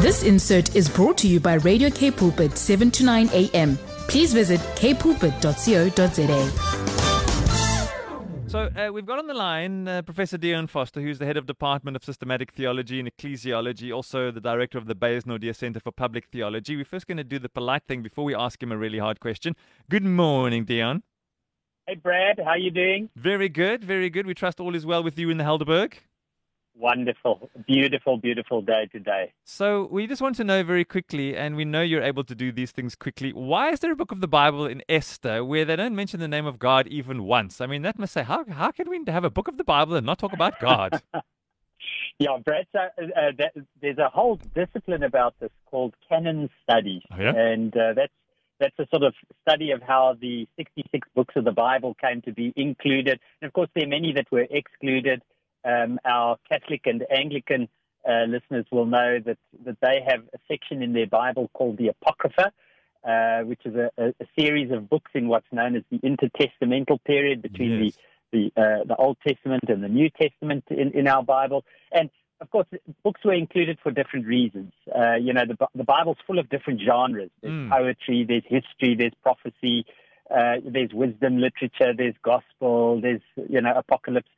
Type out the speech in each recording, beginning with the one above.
This insert is brought to you by Radio K Pulpit 7 to 9 a.m. Please visit kpulpit.co.za. So uh, we've got on the line uh, Professor Dion Forster, who's the head of Department of Systematic Theology and Ecclesiology, also the director of the Beyers Naudé Center for Public Theology. We're first going to do the polite thing before we ask him a really hard question. Good morning, Dion. Hey, Brad. How you doing? Very good, very good. We trust all is well with you in the Helderberg. Wonderful. Beautiful, beautiful day today. So we just want to know very quickly, and we know you're able to do these things quickly. Why is there a book of the Bible in Esther where they don't mention the name of God even once? I mean, that must say, how, how can we have a book of the Bible and not talk about God? yeah, Brad, so, uh, that, there's a whole discipline about this called canon studies. Oh, yeah? And uh, that's that's a sort of study of how the 66 books of the Bible came to be included. And of course, there are many that were excluded. Um, our Catholic and Anglican uh, listeners will know that, that they have a section in their Bible called the Apocrypha, uh, which is a, a, series of books in what's known as the intertestamental period between Yes. the the, uh, the Old Testament and the New Testament in, in our Bible. And of course, books were included for different reasons. Uh, you know, the, the Bible's full of different genres. There's Mm. poetry, there's history, there's prophecy, uh, there's wisdom literature, there's gospel, there's you know apocalypse,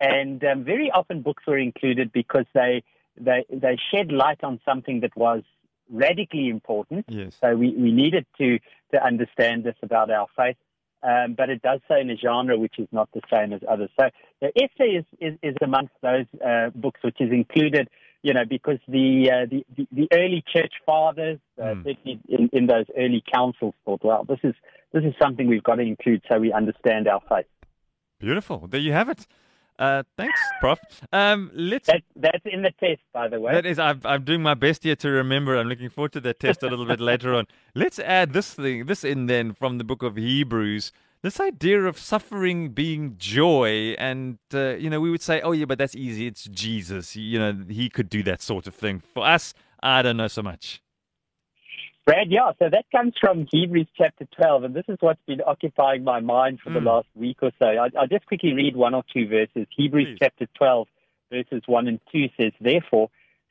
and um, very often books were included because they they they shed light on something that was radically important. yes. So we, we needed to to understand this about our faith. Um, but it does so in a genre which is not the same as others. So the essay is, is, is amongst those uh, books which is included, you know, because the uh, the, the, the early church fathers, uh, Mm. certainly in, in those early councils, thought, well, this is this is something we've got to include so we understand our faith. Beautiful. There you have it. Uh, thanks, Prof. Um, let's That, that's in the test, by the way. That is, I'm, I'm doing my best here to remember. I'm looking forward to that test a little bit later on. Let's add this thing, this in then from the book of Hebrews. This idea of suffering being joy, and uh, you know, we would say, "Oh yeah, but that's easy. It's Jesus. You know, he could do that sort of thing." For us, I don't know so much. Brad, yeah, so that comes from Hebrews chapter 12, and this is what's been occupying my mind for the Mm. last week or so. I, I'll just quickly read one or two verses. Hebrews Please. chapter 12, verses 1 and 2 says, Therefore,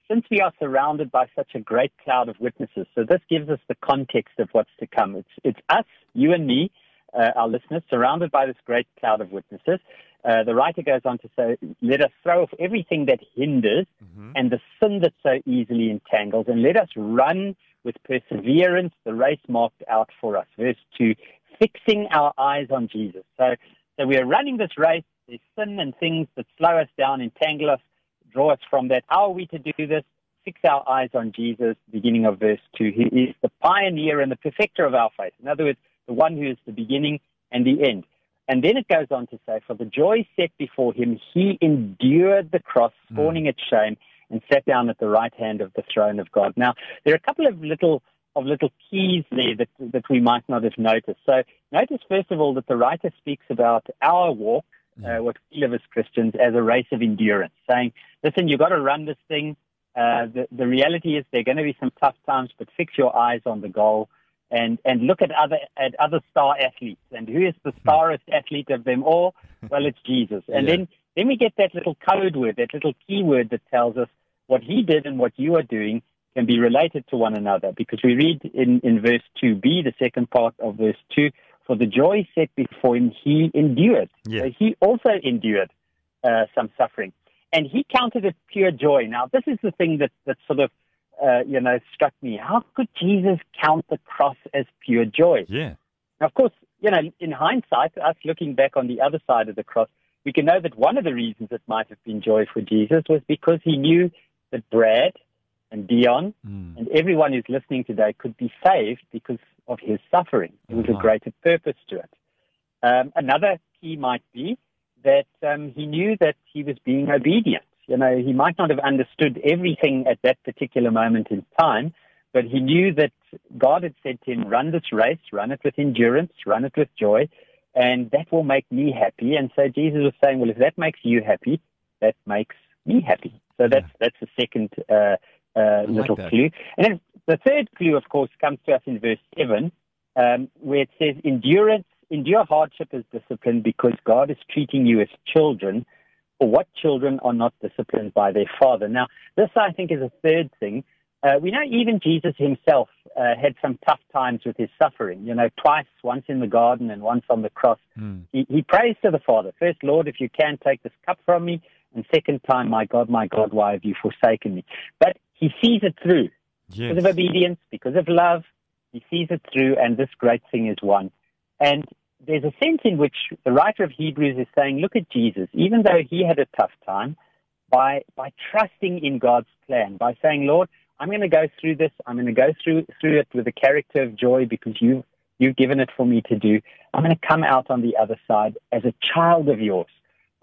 since we are surrounded by such a great cloud of witnesses, so this gives us the context of what's to come. It's, it's us, you and me, uh, our listeners, surrounded by this great cloud of witnesses. Uh, the writer goes on to say, Let us throw off everything that hinders Mm-hmm. and the sin that so easily entangles, and let us run with perseverance the race marked out for us. Verse 2, fixing our eyes on Jesus. So, so we are running this race. There's sin and things that slow us down, entangle us, draw us from that. How are we to do this? Fix our eyes on Jesus, beginning of verse 2. He is the pioneer and the perfecter of our faith. In other words, the one who is the beginning and the end. And then it goes on to say, For the joy set before him, he endured the cross, scorning its shame, and sat down at the right hand of the throne of God. Now, there are a couple of little of little keys there that that we might not have noticed. So, notice first of all that the writer speaks about our walk, uh, what we live as Christians, as a race of endurance, saying, "Listen, you've got to run this thing. Uh, the the reality is there are going to be some tough times, but fix your eyes on the goal." And, and look at other at other star athletes. And who is the starest athlete of them all? Well, it's Jesus. And Yeah. then then we get that little code word, that little keyword that tells us what he did and what you are doing can be related to one another. Because we read in, in verse 2b, the second part of verse 2, for the joy set before him, he endured. Yeah. So he also endured uh, some suffering. And he counted it pure joy. Now, this is the thing that, that sort of, uh, you know, struck me. How could Jesus count the cross as pure joy? Yeah. Now, of course, you know, in hindsight, us looking back on the other side of the cross, we can know that one of the reasons it might have been joy for Jesus was because he knew that Brad and Dion Mm. and everyone who's listening today could be saved because of his suffering. There was Wow. a greater purpose to it. Um, another key might be that um, he knew that he was being obedient. You know, he might not have understood everything at that particular moment in time, but he knew that God had said to him, run this race, run it with endurance, run it with joy, and that will make me happy. And so Jesus was saying, well, if that makes you happy, that makes me happy. So that's that's the second uh, uh, little that. clue. And then the third clue, of course, comes to us in verse seven, um, where it says, "Endurance, endure hardship as discipline, because God is treating you as children or what children are not disciplined by their father. Now, this I think is a third thing. Uh, we know even Jesus himself uh, had some tough times with his suffering. You know, twice, once in the garden and once on the cross. Mm. He, he prays to the Father. First, Lord, if you can take this cup from me. And second time, my God, my God, why have you forsaken me? But he sees it through. Yes. Because of obedience, because of love, he sees it through, and this great thing is won. And there's a sense in which the writer of Hebrews is saying, look at Jesus, even though he had a tough time, by, by trusting in God's plan, by saying, Lord, I'm going to go through this. I'm going to go through, through it with a character of joy because you, you've given it for me to do. I'm going to come out on the other side as a child of yours,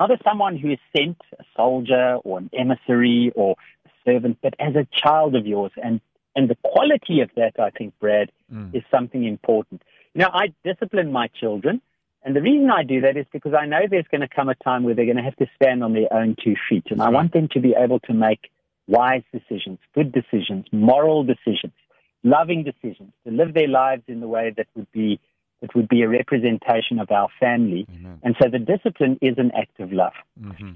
not as someone who is sent, a soldier or an emissary or a servant, but as a child of yours. And, and the quality of that, I think, Brad, mm. is something important. You know, I discipline my children. And the reason I do that is because I know there's going to come a time where they're going to have to stand on their own two feet. And I want them to be able to make wise decisions, good decisions, moral decisions, loving decisions, to live their lives in the way that would be that would be a representation of our family. Amen. And so the discipline is an act of love. Mm-hmm.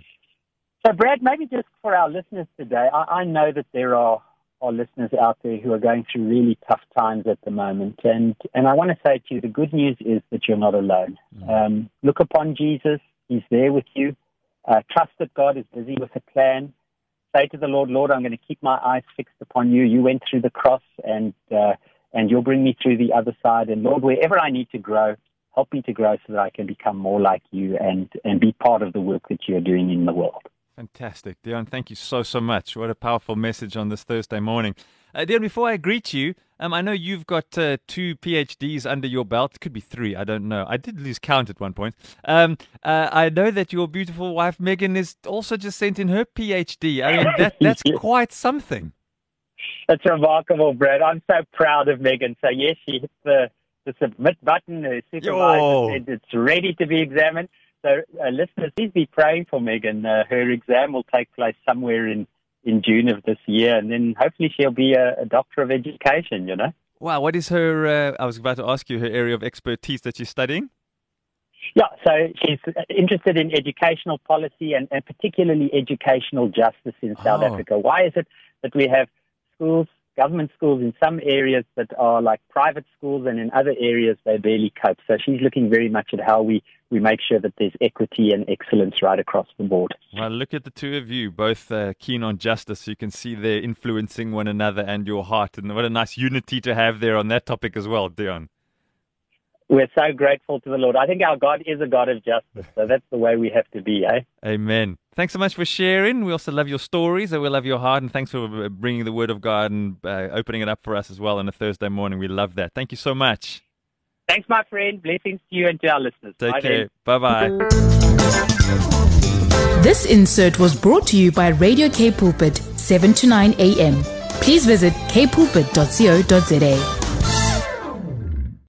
So, Brad, maybe just for our listeners today, I, I know that there are our listeners out there who are going through really tough times at the moment. And, and I want to say to you, the good news is that you're not alone. Mm-hmm. Um, look upon Jesus. He's there with you. Uh, trust that God is busy with a plan. Say to the Lord, Lord, I'm going to keep my eyes fixed upon you. You went through the cross and, uh, and you'll bring me through the other side. And Lord, wherever I need to grow, help me to grow so that I can become more like you and, and be part of the work that you're doing in the world. Fantastic. Dion, thank you so, so much. What a powerful message on this Thursday morning. Uh, Dion, before I greet you, um, I know you've got uh, two PhDs under your belt. It could be three. I don't know. I did lose count at one point. Um, uh, I know that your beautiful wife Megan is also just sent in her PhD. I mean, that that's quite something. That's remarkable, Brad. I'm so proud of Megan. So yes, she hit the the submit button. Her supervisor said it's ready to be examined. So, uh, listeners, please be praying for Megan. Uh, her exam will take place somewhere in, in June of this year, and then hopefully she'll be a, a doctor of education, you know. Wow, what is her, uh, I was about to ask you, her area of expertise that she's studying? Yeah, so she's interested in educational policy and, and particularly educational justice in South oh. Africa. Why is it that we have schools government schools in some areas that are like private schools, and in other areas they barely cope. So she's looking very much at how we, we make sure that there's equity and excellence right across the board. Well, look at the two of you, both uh, keen on justice. You can see they're influencing one another and your heart. And what a nice unity to have there on that topic as well, Dion. We're so grateful to the Lord. I think our God is a God of justice. So that's the way we have to be, eh? Amen. Thanks so much for sharing. We also love your stories and we love your heart. And thanks for bringing the word of God and uh, opening it up for us as well on a Thursday morning. We love that. Thank you so much. Thanks, my friend. Blessings to you and to our listeners. Take bye care. Bye bye. This insert was brought to you by Radio K Pulpit, 7 to 9 a.m. Please visit kpulpit.co.za.